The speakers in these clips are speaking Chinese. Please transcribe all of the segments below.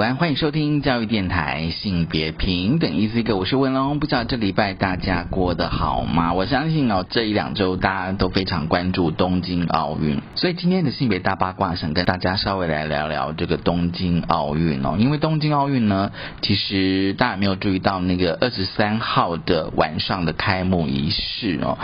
欢迎收听教育电台性别平等 ECG，我是文龙。不知道这礼拜大家过得好吗？我相信哦，这一两周大家都非常关注东京奥运，所以今天的性别大八卦想跟大家稍微来聊聊这个东京奥运哦。因为东京奥运呢，其实大家没有注意到那个二十三号的晚上的开幕仪式哦。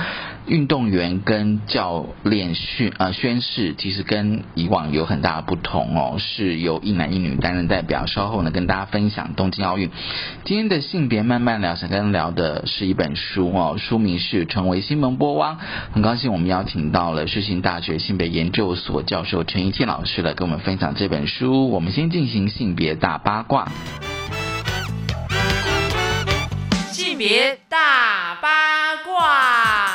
运动员跟教练宣呃宣誓，其实跟以往有很大的不同哦，是由一男一女担任代表。稍后呢，跟大家分享东京奥运。今天的性别慢慢聊，想跟聊的是一本书哦，书名是《成为新闻波汪》。很高兴我们邀请到了世新大学性别研究所教授陈怡倩老师来跟我们分享这本书。我们先进行性别大八卦。性别大八卦。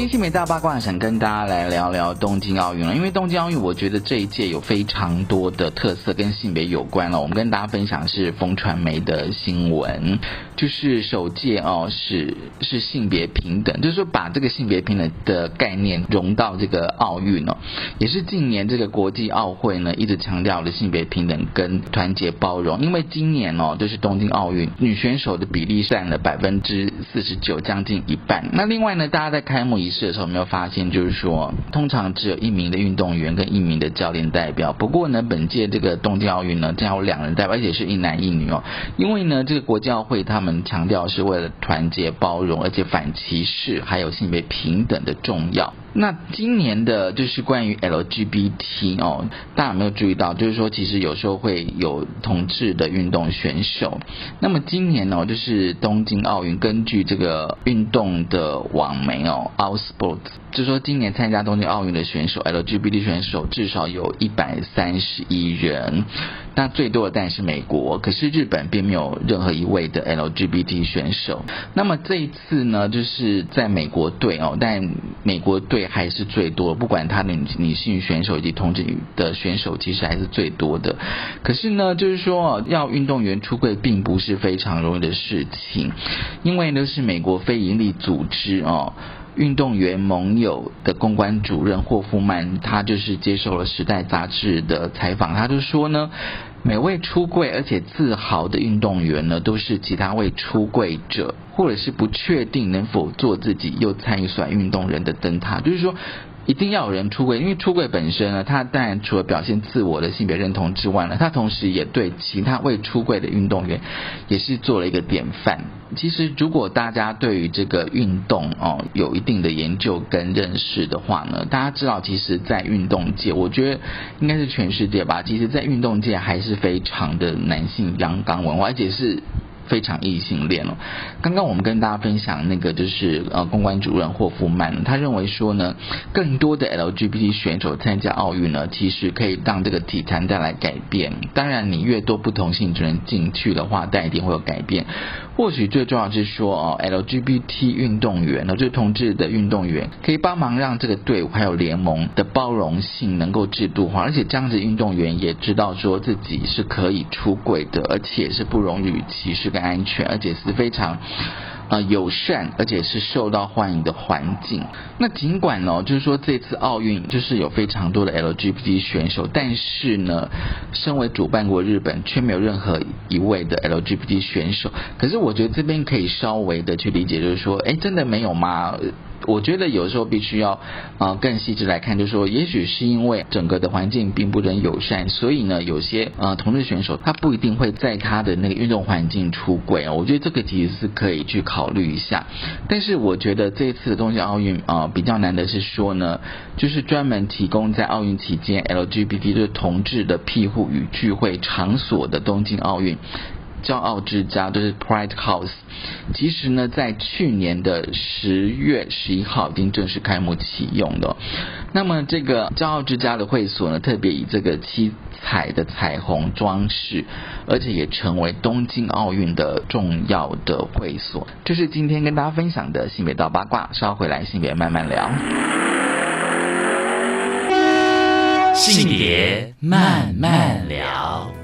今天新美大八卦想跟大家来聊聊东京奥运了，因为东京奥运我觉得这一届有非常多的特色跟性别有关了。我们跟大家分享是风传媒的新闻，就是首届哦是是性别平等，就是说把这个性别平等的概念融到这个奥运哦，也是近年这个国际奥会呢一直强调的性别平等跟团结包容。因为今年哦就是东京奥运女选手的比例占了百分之四十九，将近一半。那另外呢，大家在开幕。仪式的时候，有没有发现，就是说，通常只有一名的运动员跟一名的教练代表。不过呢，本届这个东京奥运呢，将有两人代表，而且是一男一女哦。因为呢，这个国际奥会他们强调是为了团结、包容，而且反歧视，还有性别平等的重要。那今年的就是关于 LGBT 哦，大家有没有注意到？就是说，其实有时候会有同志的运动选手。那么今年呢，就是东京奥运，根据这个运动的网媒哦，All Sports，就说今年参加东京奥运的选手 LGBT 选手至少有一百三十一人。那最多的当然是美国，可是日本并没有任何一位的 LGBT 选手。那么这一次呢，就是在美国队哦，但美国队还是最多，不管他的女性选手以及同志的选手，其实还是最多的。可是呢，就是说要运动员出柜并不是非常容易的事情，因为呢是美国非营利组织哦。运动员盟友的公关主任霍夫曼，他就是接受了《时代》杂志的采访，他就说呢，每位出柜而且自豪的运动员呢，都是其他位出柜者，或者是不确定能否做自己又参与算运动人的灯塔，就是说。一定要有人出柜，因为出柜本身呢，它当然除了表现自我的性别认同之外呢，它同时也对其他未出柜的运动员也是做了一个典范。其实，如果大家对于这个运动哦有一定的研究跟认识的话呢，大家知道，其实，在运动界，我觉得应该是全世界吧，其实，在运动界还是非常的男性阳刚文化，而且是。非常异性恋了。刚刚我们跟大家分享那个就是呃公关主任霍夫曼，他认为说呢，更多的 LGBT 选手参加奥运呢，其实可以让这个体坛带来改变。当然，你越多不同性质人进去的话，但一定会有改变。或许最重要是说哦，LGBT 运动员呢，就是同志的运动员，可以帮忙让这个队伍还有联盟的包容性能够制度化，而且这样子运动员也知道说自己是可以出轨的，而且是不容于歧视跟。安全，而且是非常呃友善，而且是受到欢迎的环境。那尽管呢，就是说这次奥运就是有非常多的 LGBT 选手，但是呢，身为主办国日本却没有任何一位的 LGBT 选手。可是我觉得这边可以稍微的去理解，就是说，哎，真的没有吗？我觉得有时候必须要啊更细致来看，就是说，也许是因为整个的环境并不能友善，所以呢，有些呃同志选手他不一定会在他的那个运动环境出轨啊。我觉得这个其实是可以去考虑一下。但是我觉得这次的东京奥运啊比较难的是说呢，就是专门提供在奥运期间 LGBT 就是同志的庇护与聚会场所的东京奥运。骄傲之家，就是 Pride House，其实呢，在去年的十月十一号已经正式开幕启用了。那么这个骄傲之家的会所呢，特别以这个七彩的彩虹装饰，而且也成为东京奥运的重要的会所。这是今天跟大家分享的性别道八卦，稍回来性别慢慢聊。性别慢慢聊。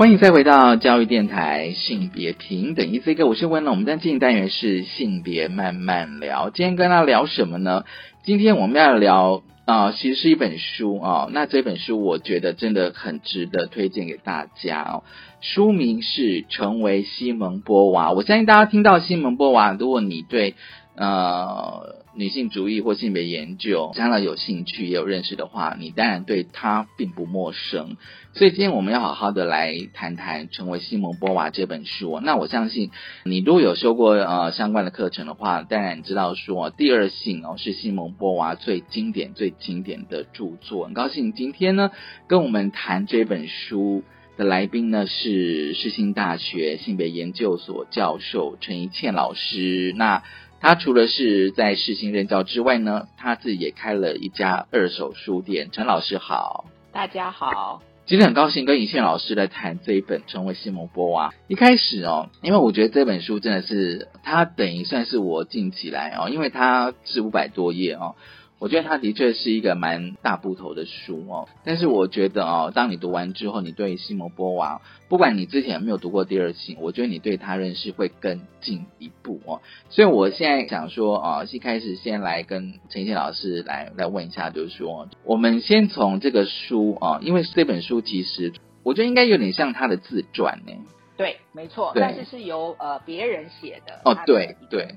欢迎再回到教育电台性别平等一 C 哥，我是温龙。我们在进单元是性别慢慢聊。今天跟大家聊什么呢？今天我们要聊啊，其实是一本书啊。那这本书我觉得真的很值得推荐给大家哦。书名是《成为西蒙波娃》。我相信大家听到西蒙波娃，如果你对呃。女性主义或性别研究，将来有兴趣也有认识的话，你当然对他并不陌生。所以今天我们要好好的来谈谈《成为西蒙波娃》这本书。那我相信你如果有修过呃相关的课程的话，当然知道说《第二性》哦是西蒙波娃最经典、最经典的著作。很高兴今天呢跟我们谈这本书的来宾呢是世新大学性别研究所教授陈怡倩老师。那他除了是在世新任教之外呢，他自己也开了一家二手书店。陈老师好，大家好，今天很高兴跟尹倩老师来谈这一本《成为西蒙波娃》。一开始哦，因为我觉得这本书真的是，它等于算是我近期来哦，因为它是五百多页哦。我觉得它的确是一个蛮大部头的书哦，但是我觉得哦，当你读完之后，你对西摩波娃，不管你之前有没有读过第二性，我觉得你对他认识会更进一步哦。所以我现在想说啊，一开始先来跟陈宪老师来来问一下，就是说，我们先从这个书啊，因为这本书其实我觉得应该有点像他的自传呢。对，没错，但是是由呃别人写的。哦，对对对。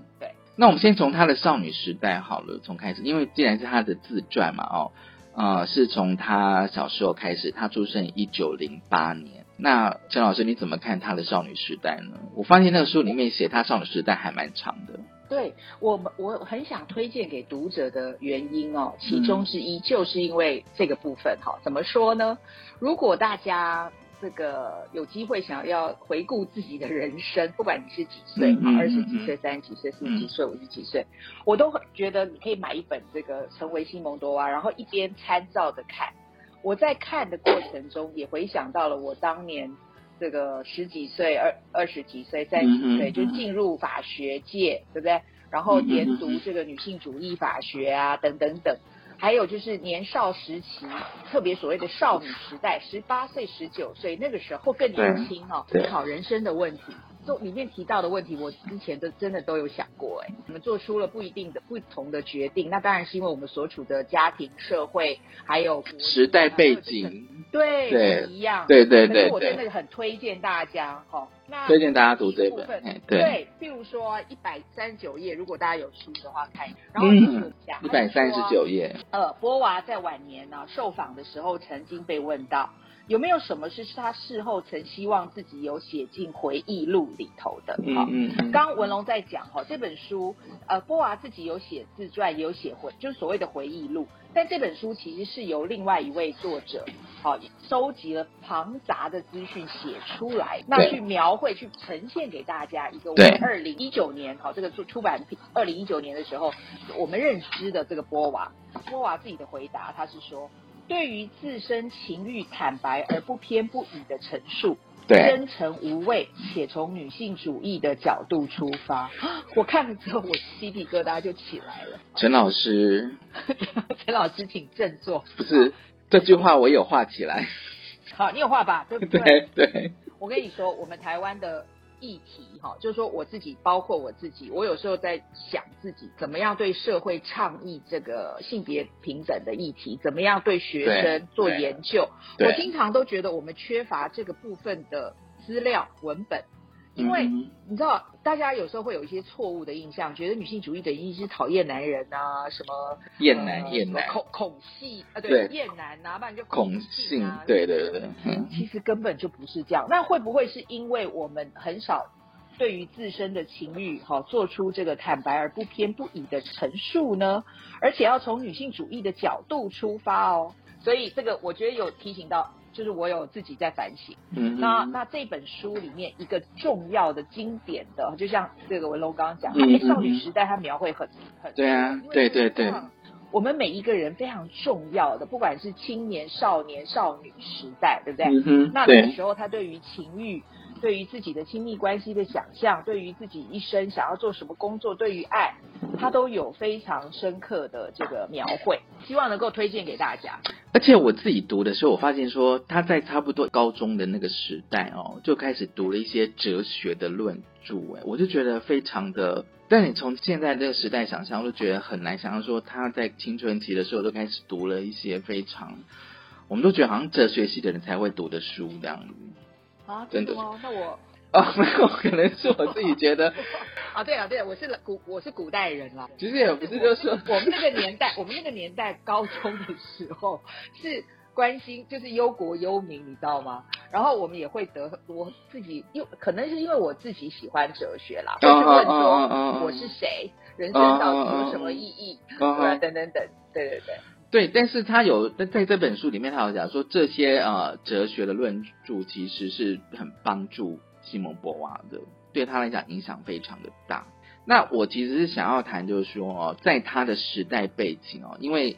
那我们先从她的少女时代好了，从开始，因为既然是她的自传嘛，哦，呃，是从她小时候开始，她出生一九零八年。那陈老师你怎么看她的少女时代呢？我发现那个书里面写她少女时代还蛮长的。对我们，我很想推荐给读者的原因哦，其中之一就是因为这个部分哈，怎么说呢？如果大家。这个有机会想要回顾自己的人生，不管你是几岁啊，二十几岁、三十几岁、四十几岁、五十几岁，我都觉得你可以买一本这个《成为西蒙多娃》，然后一边参照着看。我在看的过程中，也回想到了我当年这个十几岁、二二十几岁、三十几岁就进入法学界，对不对？然后研读这个女性主义法学啊，等等等。还有就是年少时期，特别所谓的少女时代，十八岁、十九岁那个时候更年轻哦，思考人生的问题。都里面提到的问题，我之前都真的都有想过。哎，我们做出了不一定的不同的决定，那当然是因为我们所处的家庭、社会还有时代背景，对，不一样。对对对。可是我真的很推荐大家哈，那推荐大家读这本。对，譬如说一百三十九页，如果大家有书的话看。然后嗯，一百三十九页。呃，波娃在晚年呢受访的时候，曾经被问到。有没有什么是他事后曾希望自己有写进回忆录里头的？嗯嗯。刚文龙在讲哈，这本书呃，波娃自己有写自传，也有写回，就是所谓的回忆录。但这本书其实是由另外一位作者，好收集了庞杂的资讯写出来，那去描绘、去呈现给大家一个我们二零一九年好这个出出版品，二零一九年的时候我们认知的这个波娃。波娃自己的回答，他是说。对于自身情欲坦白而不偏不倚的陈述，真诚无畏，且从女性主义的角度出发，我看了之后，我鸡皮疙瘩就起来了。陈老师，陈老师，请振作。不是这句话，我有画起来。好，你有画吧？对不 对？对。我跟你说，我们台湾的。议题哈，就是说我自己，包括我自己，我有时候在想自己怎么样对社会倡议这个性别平等的议题，怎么样对学生做研究。我经常都觉得我们缺乏这个部分的资料文本。因为你知道，大家有时候会有一些错误的印象，觉得女性主义等于是讨厌男人啊，什么厌男厌男恐恐系啊，对厌男啊，不然就恐性，啊对对对，其实根本就不是这样。那会不会是因为我们很少对于自身的情欲哈做出这个坦白而不偏不倚的陈述呢？而且要从女性主义的角度出发哦。所以这个我觉得有提醒到，就是我有自己在反省。嗯那那这本书里面一个重要的经典的，就像这个文龙刚刚讲，嗯哎少女时代它描绘很很对啊对对对我们每一个人非常重要的，不管是青年、少年、少女时代，对不对？嗯，那那个时候，他对于情欲、对于自己的亲密关系的想象，对于自己一生想要做什么工作，对于爱，他都有非常深刻的这个描绘，希望能够推荐给大家。而且我自己读的时候，我发现说他在差不多高中的那个时代哦，就开始读了一些哲学的论著，哎，我就觉得非常的。但你从现在这个时代想象，我就觉得很难想象说他在青春期的时候都开始读了一些非常，我们都觉得好像哲学系的人才会读的书这样子。啊，真的。吗？那我啊，没有，可能是我自己觉得，啊，对啊，对啊，我是古我是古代人啦。其实也不是，就是说 我们那个年代，我们那个年代高中的时候是关心就是忧国忧民，你知道吗？然后我们也会得我自己，又可能是因为我自己喜欢哲学啦，会去问说我是谁，人生到底有什么意义，哦对啊，等等等，对对对。对，但是他有在在这本书里面，他有讲说这些呃哲学的论著其实是很帮助西蒙博娃的，对他来讲影响非常的大。那我其实是想要谈，就是说哦，在他的时代背景哦，因为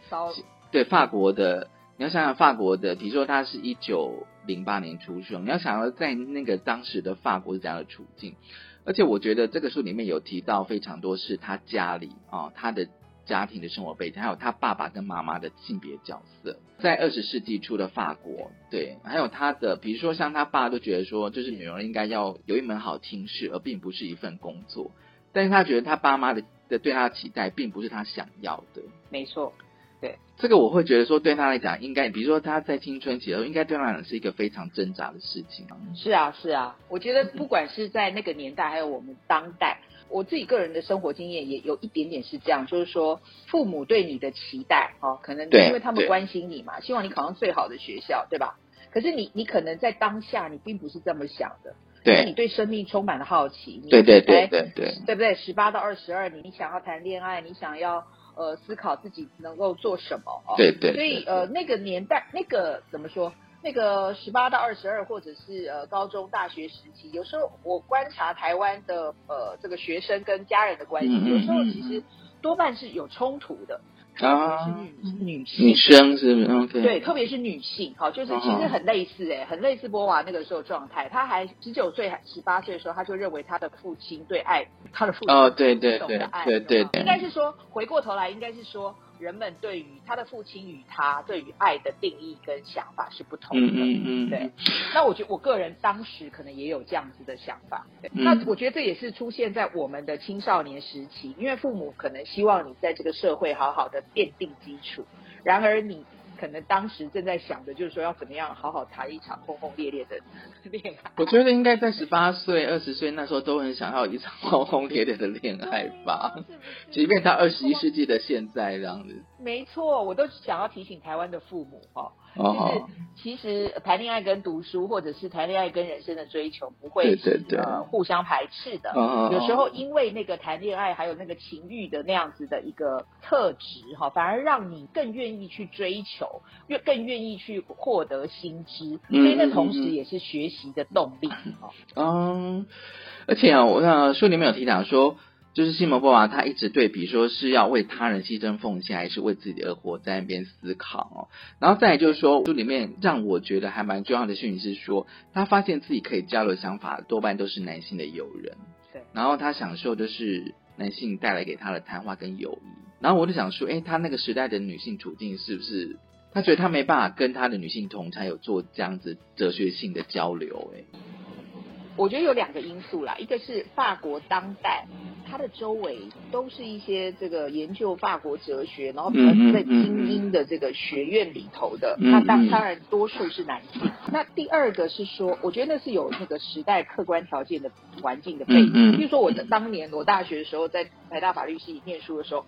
对法国的，你要想想法国的，比如说他是一九零八年出生，你要想要在那个当时的法国是怎样的处境，而且我觉得这个书里面有提到非常多是他家里啊、他的家庭的生活背景，还有他爸爸跟妈妈的性别角色，在二十世纪初的法国，对，还有他的，比如说像他爸都觉得说，就是女儿应该要有一门好听事，而并不是一份工作，但是他觉得他爸妈的的对他的期待，并不是他想要的。没错，对这个我会觉得说，对他来讲，应该比如说他在青春期的时候，应该对他来讲是一个非常挣扎的事情啊。是啊是啊，我觉得不管是在那个年代，还有我们当代。我自己个人的生活经验也有一点点是这样，就是说父母对你的期待，哦，可能对因为他们关心你嘛，希望你考上最好的学校，对吧？可是你你可能在当下你并不是这么想的，因为你对，生命充满了好奇，你对对对对，对不对？十八到二十二，你你想要谈恋爱，你想要呃思考自己能够做什么哦。对对所以呃那个年代，那个怎么说？那个十八到二十二，或者是呃高中、大学时期，有时候我观察台湾的呃这个学生跟家人的关系，嗯嗯有时候嗯其实多半是有冲突的，啊特别是女女性。女生是不是？OK，对，特别是女性，好，就是其实很类似哎、很类似波娃那个时候状态。她还十九岁、还十八岁的时候，她就认为她的父亲对爱，她的父亲哦对对是懂得爱对对对。应该是说回过头来，应该是说人们对于他的父亲与他对于爱的定义跟想法是不同的。嗯嗯嗯，对，那我觉得我个人当时可能也有这样子的想法。对嗯那我觉得这也是出现在我们的青少年时期，因为父母可能希望你在这个社会好好的奠定基础，然而你可能当时正在想的就是说要怎么样好好谈一场轰轰烈烈的恋爱。我觉得应该在十八岁、二十岁那时候都很想要一场轰轰烈烈的恋爱吧，是 是即便他二十一世纪的现在这样子。没错，我都想要提醒台湾的父母哦，哦，其实谈恋爱跟读书，或者是谈恋爱跟人生的追求，不会对对对呃互相排斥的。哦有时候因为那个谈恋爱还有那个情欲的那样子的一个特质哈，反而让你更愿意去追求，越更愿意去获得新知，嗯所以那同时也是学习的动力哦。嗯，而且啊，我想书里面有提到说，就是西蒙波娃他一直对比说是要为他人牺牲奉献，还是为自己而活，在那边思考哦。然后再来就是说，书里面让我觉得还蛮重要的讯息是说，他发现自己可以交流想法多半都是男性的友人，对然后他享受就是男性带来给他的谈话跟友谊。然后我就想说，诶，他那个时代的女性处境是不是？他觉得他没办法跟他的女性同才有做这样子哲学性的交流，诶。我觉得有两个因素啦，一个是法国当代，它的周围都是一些这个研究法国哲学，然后比较在嗯精英的这个学院里头的，嗯那当嗯当然多数是男性。那第二个是说，我觉得那是有那个时代客观条件的环境的背景，比如说我的当年我大学的时候在台大法律系念书的时候。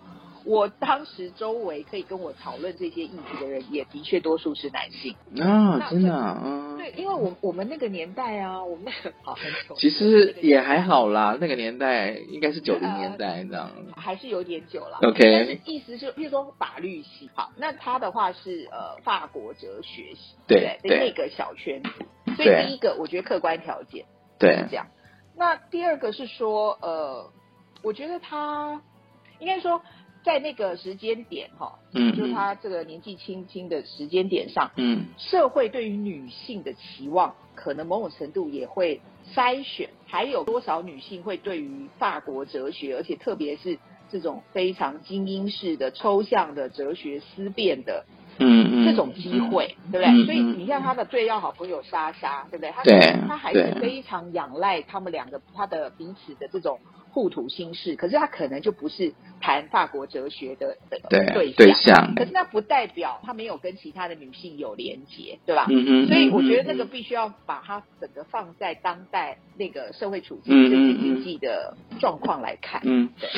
我当时周围可以跟我讨论这些议题的人，也的确多数是男性。啊，真的啊，嗯，对，因为我我们那个年代啊，我们那个好很久，其实也还好啦，那个年代应该是九零年代这样。还是有点久了。OK 但是意思是，比如说法律系，好，那他的话是呃法国哲学系，对不对？对那个小圈子。所以第一个，我觉得客观条件对是这样。那第二个是说，呃，我觉得他应该说在那个时间点哈，嗯就是他这个年纪轻轻的时间点上，嗯。社会对于女性的期望，可能某种程度也会筛选，还有多少女性会对于法国哲学，而且特别是这种非常精英式的抽象的哲学思辨的嗯嗯，这种机会，对不对？嗯所以你像他的最要好朋友莎莎，对不对？他对他还是非常仰赖他们两个他的彼此的这种互吐心事，可是他可能就不是谈法国哲学的的对对对象可是那不代表他没有跟其他的女性有连结，对吧？嗯嗯，所以我觉得那个嗯必须要把它整个放在当代那个社会处嗯境、政治嗯嗯经济的状况来看。嗯对，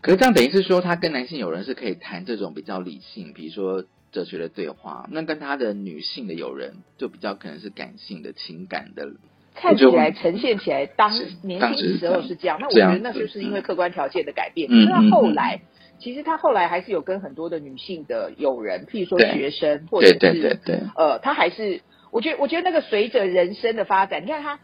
可是这样等于是说，他跟男性友人是可以谈这种比较理性，比如说哲学的对话，那跟他的女性的友人就比较可能是感性的情感的。看起来呈现起来当年轻时候是这样，那我觉得那就是因为客观条件的改变。嗯可是他嗯嗯。后来，其实他后来还是有跟很多的女性的友人，譬如说学生，或者对是对对对，呃，他还是，我觉得，我觉得那个随着人生的发展，你看他，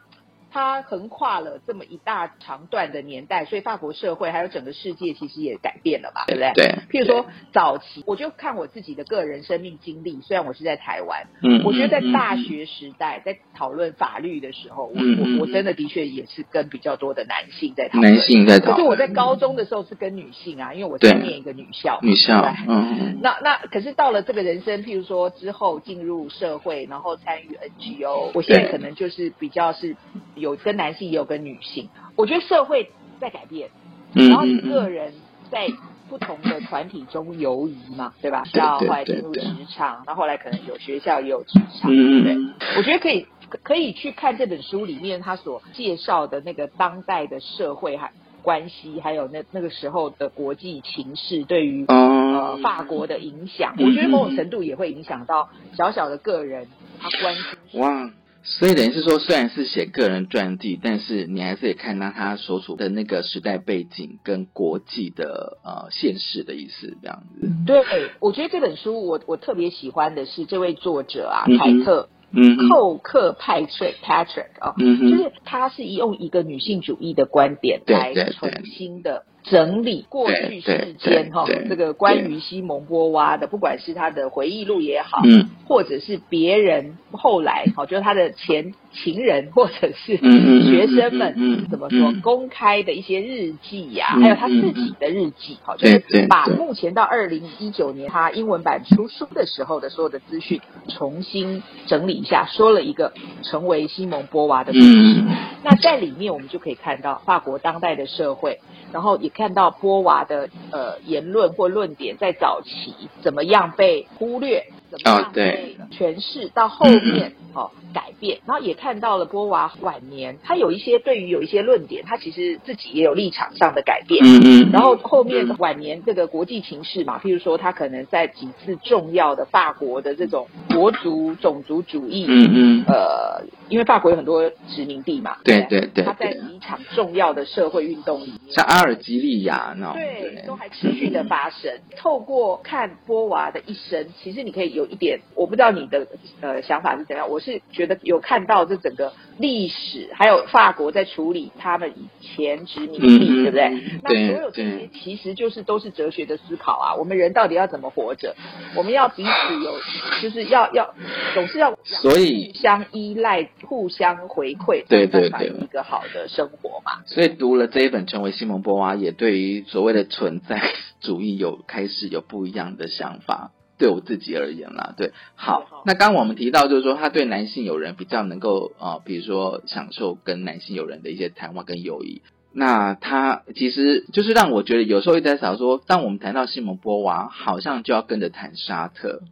他横跨了这么一大长段的年代，所以法国社会还有整个世界其实也改变了嘛，对不对？对，譬如说早期，我就看我自己的个人生命经历，虽然我是在台湾，嗯，我觉得在嗯大学时代，在讨论法律的时候，我嗯嗯。我我真的的确也是跟比较多的男性在讨论。男性在讨论，可是我在高中的时候是跟女性啊，因为我对。在念一个女校，女校嗯，那那可是到了这个人生，譬如说之后进入社会，然后参与 NGO，我现在可能就是比较是有跟男性也有跟女性，我觉得社会在改变，嗯然后你嗯个人在不同的团体中游移嘛，对吧？对对到后来进入职场，然后后来可能有学校也有职场，对我觉得可以可以去看这本书里面他所介绍的那个当代的社会还关系，还有那那个时候的国际情势对于呃哦，法国的影响，嗯我觉得某种程度也会影响到小小的个人他关心。哇。所以等于是说，虽然是写个人传记，但是你还是得看到他所处的那个时代背景跟国际的呃现实的意思，这样子。对，我觉得这本书我我特别喜欢的是这位作者啊，凯特嗯哼。寇克派翠 Patrick 啊，嗯哼。就是他是用一个女性主义的观点来重新的整理过去世间哈这个关于西蒙波娃的，不管是他的回忆录也好，嗯。或者是别人后来好，就是他的前情人或者是学生们怎么说嗯公开的一些日记呀、嗯还有他自己的日记，好，就是把目前到二零一九年他英文版出书的时候的所有的资讯重新整理一下，说了一个成为西蒙波娃的故事。嗯。那在里面我们就可以看到法国当代的社会，然后也看到波娃的呃言论或论点在早期怎么样被忽略，怎么样被诠释，到后面哦改变，然后也看到了波娃晚年，他有一些对于有一些论点，他其实自己也有立场上的改变。嗯嗯，然后后面晚年这个国际情势嘛，譬如说他可能在几次重要的法国的这种国族种族主义，嗯嗯。呃，因为法国有很多殖民地嘛，对对对他在一场重要的社会运动里面，像阿尔及利亚那种，对，都还持续的发生。透过看波娃的一生，其实你可以有一点，我不知道你的呃想法是怎样。我是觉得有看到这整个历史，还有法国在处理他们以前殖民地，对不对嗯？那所有这些其实就是都是哲学的思考啊。我们人到底要怎么活着？我们要彼此有，就是要要总是要所以互相依赖、互相回馈，对对对有一个好的生活嘛。所以读了这一本《成为西蒙波娃》，也对于所谓的存在主义有开始有不一样的想法。对我自己而言啦，对，好好。那刚刚我们提到，就是说他对男性友人比较能够啊、呃比如说享受跟男性友人的一些谈话跟友谊。那他其实就是让我觉得有时候一直在想说，当我们谈到西蒙波娃，好像就要跟着谈沙特，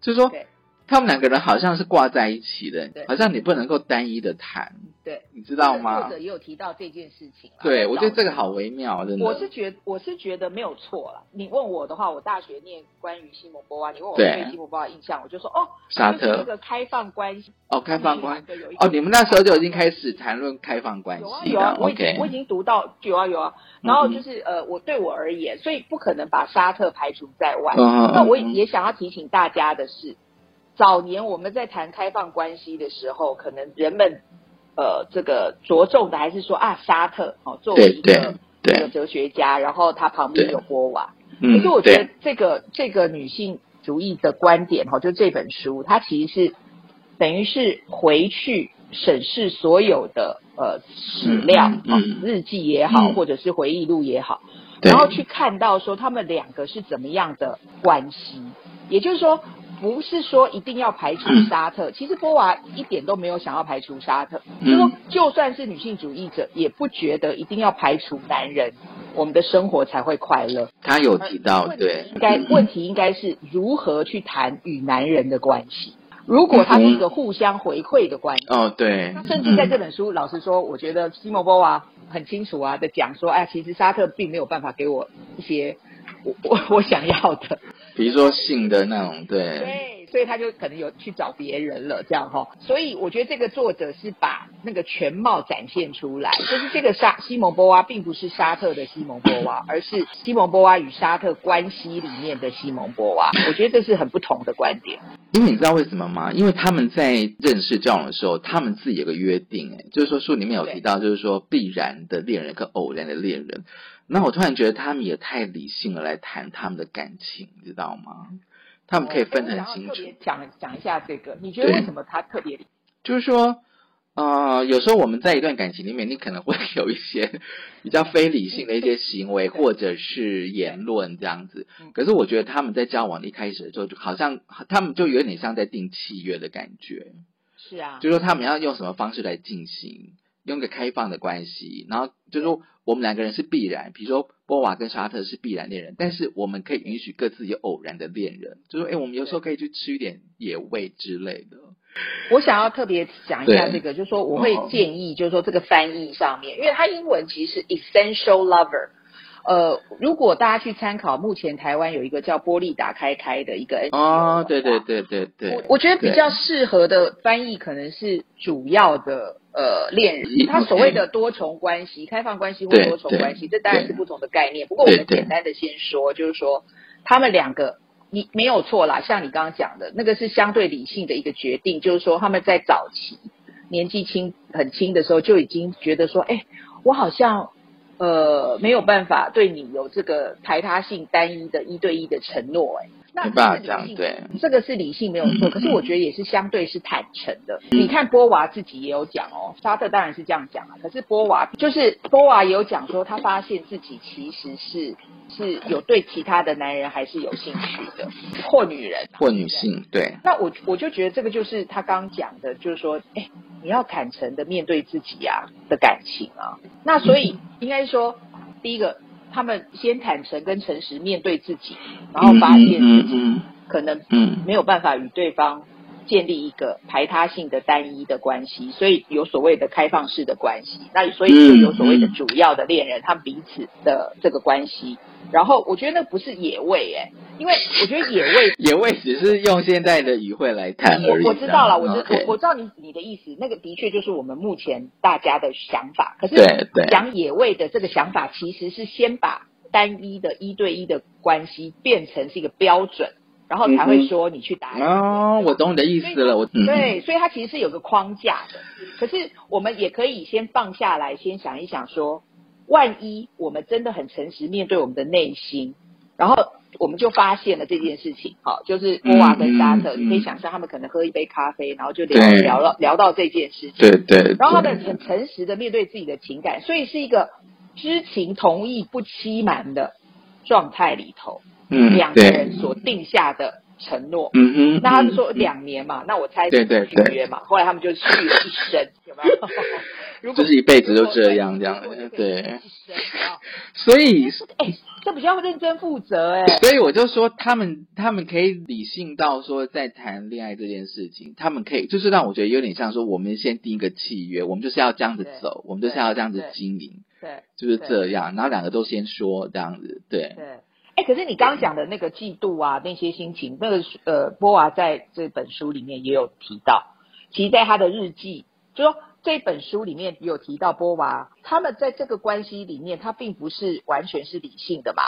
就是说对他们两个人好像是挂在一起的，好像你不能够单一的谈，对，你知道吗作吗者？也有提到这件事情啊。对，我觉得这个好微妙，真的。我是觉我是觉得没有错了。你问我的话，我大学念关于西蒙波娃，你问我对对西蒙波娃印象，我就说哦，沙特是那特个开放关系，哦，开放关系哦，你们那时候就已经开始谈论开放关系了有啊有啊，我已经我已经读到有啊有啊，然后就是呃，我对我而言，所以不可能把沙特排除在外。嗯那我也想要提醒大家的是，早年我们在谈开放关系的时候，可能人们呃这个着重的还是说啊沙特哦作为一个对这个哲学家，然后他旁边有波娃，可嗯是我觉得这个这个女性主义的观点哈，就这本书，它其实是等于是回去审视所有的呃史料、嗯嗯哦日记也好，嗯。或者是回忆录也好，然后去看到说他们两个是怎么样的关系，也就是说。不是说一定要排除沙特，其实波娃一点都没有想要排除沙特，嗯。就说就算是女性主义者，也不觉得一定要排除男人，我们的生活才会快乐。他有提到，对，应该嗯。问题应该是如何去谈与男人的关系。如果它是一个互相回馈的关系，哦，对，甚至在嗯这本书，老实说，我觉得西蒙波娃很清楚啊的讲说，哎，其实沙特并没有办法给我一些我我我想要的，比如说性的那种，对，对，所以他就可能有去找别人了，这样哈。所以我觉得这个作者是把那个全貌展现出来，就是这个沙西蒙波娃并不是沙特的西蒙波娃，而是西蒙波娃与沙特关系里面的西蒙波娃。我觉得这是很不同的观点。因为你知道为什么吗？因为他们在认识交往的时候，他们自己有个约定，哎，就是说书里面有提到，就是说必然的恋人跟偶然的恋人。那我突然觉得他们也太理性了来谈他们的感情，你知道吗？他们可以分得很清楚。讲讲一下这个，你觉得为什么他特别理？就是说，呃，有时候我们在一段感情里面，你可能会有一些比较非理性的一些行为或者是言论这样子嗯。可是我觉得他们在交往一开始的时候，就好像他们就有点像在订契约的感觉，是啊，就是说他们要用什么方式来进行，用一个开放的关系，然后就是说我们两个人是必然，比如说波瓦跟沙特是必然恋人，但是我们可以允许各自有偶然的恋人，就是说，哎，我们有时候可以去吃一点野味之类的。我想要特别讲一下对这个，就是说我会哦建议，就是说这个翻译上面，因为它英文其实是 essential lover。呃，如果大家去参考，目前台湾有一个叫玻璃打开开的一个 NGO 哦，对对对对对，我我觉得比对较适合的翻译可能是主要的呃恋人嗯，他所谓的多重关系、开放关系或多重关系，这当然是不同的概念。不过我们简单的先说，就是说他们两个。你没有错啦，像你刚刚讲的那个是相对理性的一个决定，就是说他们在早期年纪轻很轻的时候就已经觉得说，哎，我好像呃没有办法对你有这个排他性单一的一对一的承诺，哎，那这是理性对。这个是理性没有错，嗯。可是我觉得也是相对是坦诚的。你看波娃自己也有讲哦，沙特当然是这样讲啊，可是波娃就是波娃也有讲说，他发现自己其实是是有对其他的男人还是有兴趣的，或女人啊、或女性，对，那我我就觉得这个就是他刚刚讲的，就是说，哎，你要坦诚的面对自己啊的感情啊。那所以应该说，第一个，他们先坦诚跟诚实面对自己，然后发现自己嗯可能嗯没有办法与对方建立一个排他性的单一的关系，所以有所谓的开放式的关系。那所以就有所谓的主要的恋人，他们彼此的这个关系。然后我觉得那不是野味哎、因为我觉得野味 野味只是用现在的语汇来谈而已。我我知道了，我知我我知道你你的意思，那个的确就是我们目前大家的想法。可是对对讲野味的这个想法，其实是先把单一的一对一的关系变成是一个标准，然后才会说你去打野味哦，我懂你的意思了，我嗯对，所以它其实是有个框架的。可是我们也可以先放下来，先想一想说，万一我们真的很诚实面对我们的内心，然后我们就发现了这件事情。好，就是波娃跟沙特，你可以想象他们可能喝一杯咖啡，然后就聊聊到聊到这件事情。对对，然后他们很诚实的面对自己的情感，所以是一个知情同意不欺瞒的状态里头，嗯两个人所定下的承诺。嗯哼，那他们说嗯两年嘛，那我猜续约嘛，后来他们就续了一生，有没有？就是一辈子都这样这样对 所以哎，这比较认真负责哎。所以我就说，他们他们可以理性到说，在谈恋爱这件事情，他们可以就是让我觉得有点像说，我们先定一个契约，我们就是要这样子走，我们就是要这样子对经营，对就是这样。然后两个都先说这样子，对，对。哎，可是你刚刚讲的那个嫉妒啊，那些心情，那个呃，波娃在这本书里面也有提到。其实，在他的日记，就说这本书里面有提到波娃，他们在这个关系里面，他并不是完全是理性的嘛。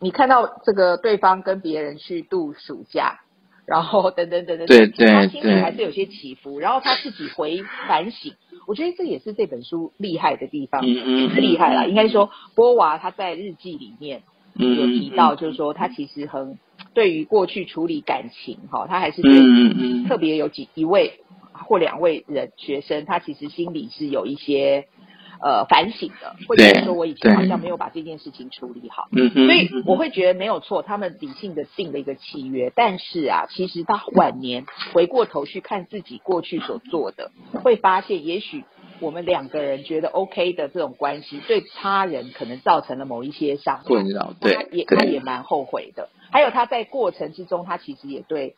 你看到这个对方跟别人去度暑假，然后等等等等，对对他心里对还是有些起伏，然后他自己回反省。我觉得这也是这本书厉害的地方，嗯嗯厉害啦，应该说波娃他在日记里面嗯有提到，就是说他其实很对于过去处理感情哈，他还是嗯嗯嗯特别有几一位或两位人学生，他其实心里是有一些呃反省的，会觉得对说我以前好像没有把这件事情处理好。嗯嗯，所以我会觉得没有错，他们理性的定了一个契约，但是啊，其实到晚年回过头去看自己过去所做的，会发现也许我们两个人觉得 OK 的这种关系，对他人可能造成了某一些伤害。困扰，对也他也，蛮后悔的。还有他在过程之中，他其实也对，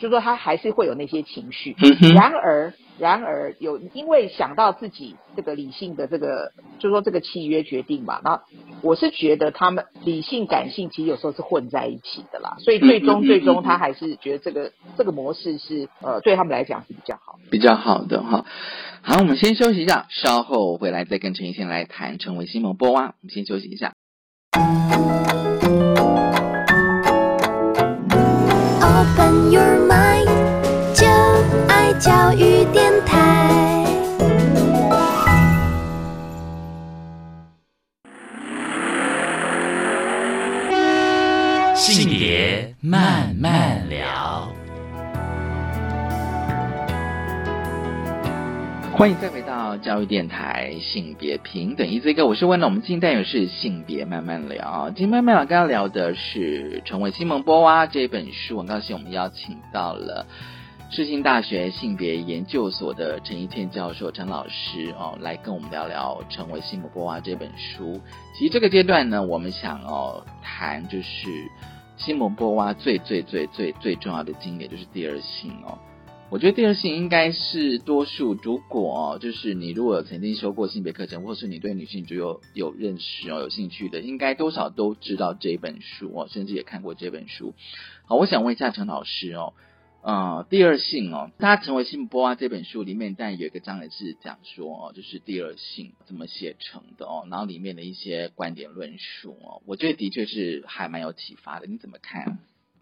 就说他还是会有那些情绪。嗯，然而，然而有因为想到自己这个理性的这个，就说这个契约决定嘛，那我是觉得他们理性感性其实有时候是混在一起的啦，所以最终最终嗯他还是觉得这个这个模式是呃对他们来讲是比较好。比较好的哈。好，我们先休息一下，稍后回来再跟陈奕迅来谈成为西蒙波娃。我们先休息一下。Open your 教育电台。性别慢慢聊。欢迎再回到教育电台性别平等一这个，我是温了。我们今天单元是性别慢慢聊，今天慢慢聊刚刚聊的是《成为西蒙波娃》这本书，很高兴我们邀请到了世新大学性别研究所的陈一倩教授陈老师哦，来跟我们聊聊《成为西蒙波娃》这本书。其实这个阶段呢，我们想哦谈就是西蒙波娃最最最最最重要的经典就是第二性哦。我觉得第二性应该是多数，如果、就是你如果曾经修过性别课程，或是你对女性主有有认识哦、有兴趣的，应该多少都知道这本书哦，甚至也看过这本书。好，我想问一下陈老师哦，呃，第二性哦，大家成为性波啊这本书里面，但有一个章节是讲说哦，就是第二性怎么写成的哦，然后里面的一些观点论述哦，我觉得的确是还蛮有启发的，你怎么看？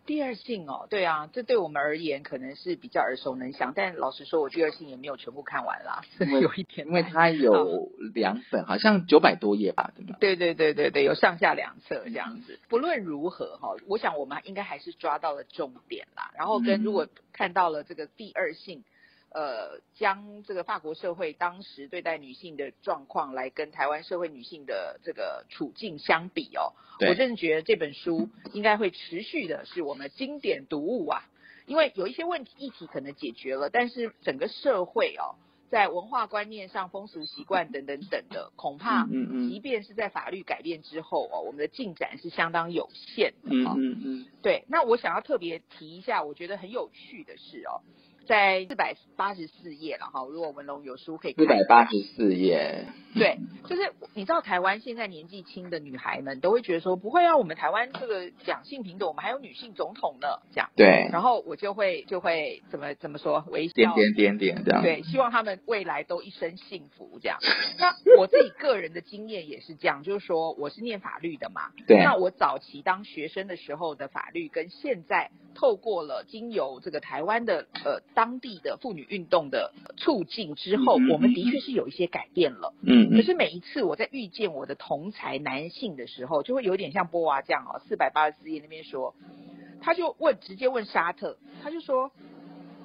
第二性哦，对啊，这对我们而言可能是比较耳熟能详，但老实说，我第二性也没有全部看完啦，因为 有一点因为它有两本，好像九百多页吧，对吧？对对对对对，有上下两册这样子。不论如何哈，我想我们应该还是抓到了重点啦。然后跟嗯如果看到了这个第二性，呃，将这个法国社会当时对待女性的状况来跟台湾社会女性的这个处境相比哦，我真的觉得这本书应该会持续的是我们经典读物啊。因为有一些问题议题可能解决了，但是整个社会哦，在文化观念上、风俗习惯等等等的，恐怕嗯嗯嗯。即便是在法律改变之后哦，我们的进展是相当有限的嗯哈、嗯嗯，对，那我想要特别提一下，我觉得很有趣的是哦，在四百八十四页了哈，如果文龙有书可以看。四百八十四页，对，就是你知道台湾现在年纪轻的女孩们都会觉得说，不会啊，我们台湾这个讲性平等，我们还有女性总统呢，这样。对，然后我就会就会怎么怎么说微笑，点点点点这样，对，希望他们未来都一生幸福这样。那我自己个人的经验也是这样，就是说我是念法律的嘛，对。那我早期当学生的时候的法律，跟现在透过了经由这个台湾的呃当地的妇女运动的促进之后，我们的确是有一些改变了。嗯嗯可是每一次我在遇见我的同才男性的时候，就会有点像波娃这样哦，四百八十四页那边说，他就问直接问沙特，他就说。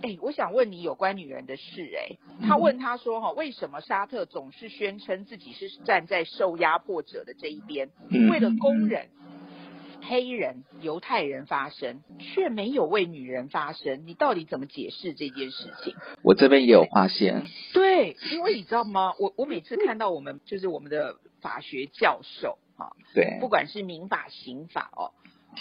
哎，我想问你有关女人的事。哎，他问他说哈，为什么沙特总是宣称自己是站在受压迫者的这一边？嗯为了工人，黑人、犹太人发声，却没有为女人发声，你到底怎么解释这件事情？我这边也有发现，对，因为你知道吗？我我每次看到我们就是我们的法学教授啊，对不管是民法、刑法哦，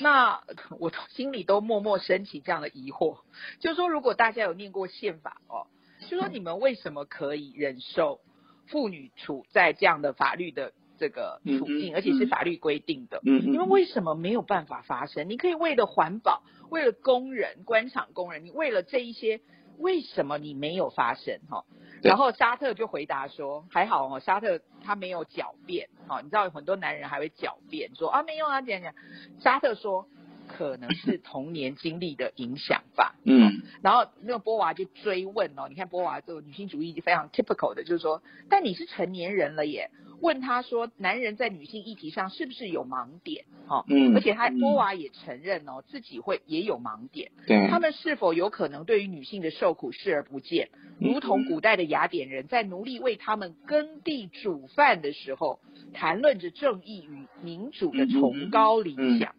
那我心里都默默升起这样的疑惑，就是说，如果大家有念过宪法哦，就说你们为什么可以忍受妇女处在这样的法律的这个处境，而且是法律规定的？嗯你们为什么没有办法发生？你可以为了环保，为了工人、官场工人，你为了这一些，为什么你没有发生？哈，对然后沙特就回答说，还好哦，沙特他没有狡辩，哈，你知道有很多男人还会狡辩说啊没有啊，怎样怎样。沙特说可能是童年经历的影响吧。嗯然后那个波娃就追问哦，你看波娃这个女性主义非常 typical 的，就是说，但你是成年人了耶，问他说，男人在女性议题上是不是有盲点？哦，嗯而且他嗯波娃也承认哦，自己会也有盲点，对，他们是否有可能对于女性的受苦视而不见，如同古代的雅典人在奴隶为他们耕地煮饭的时候，谈论着正义与民主的崇高理想。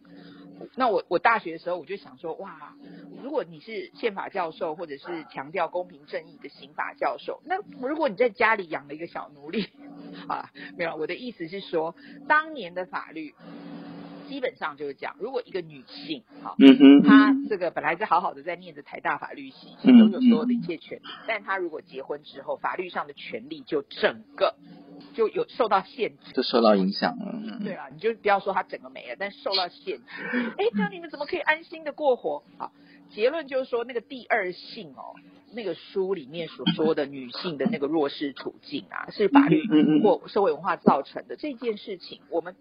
那我我大学的时候我就想说，哇，如果你是宪法教授或者是强调公平正义的刑法教授，那如果你在家里养了一个小奴隶，啊，没有，我的意思是说，当年的法律基本上就是讲，如果一个女性，哈、嗯哼，她这个本来是好好的在念着台大法律系，嗯拥有所有的一切权利，但她如果结婚之后，法律上的权利就整个就有受到限制。就受到影响了。嗯对啊，你就不要说它整个没了，但受到限制。哎，这样你们怎么可以安心的过活？好，结论就是说，那个第二性哦，那个书里面所说的女性的那个弱势处境啊，是法律或社会文化造成的这件事情，我们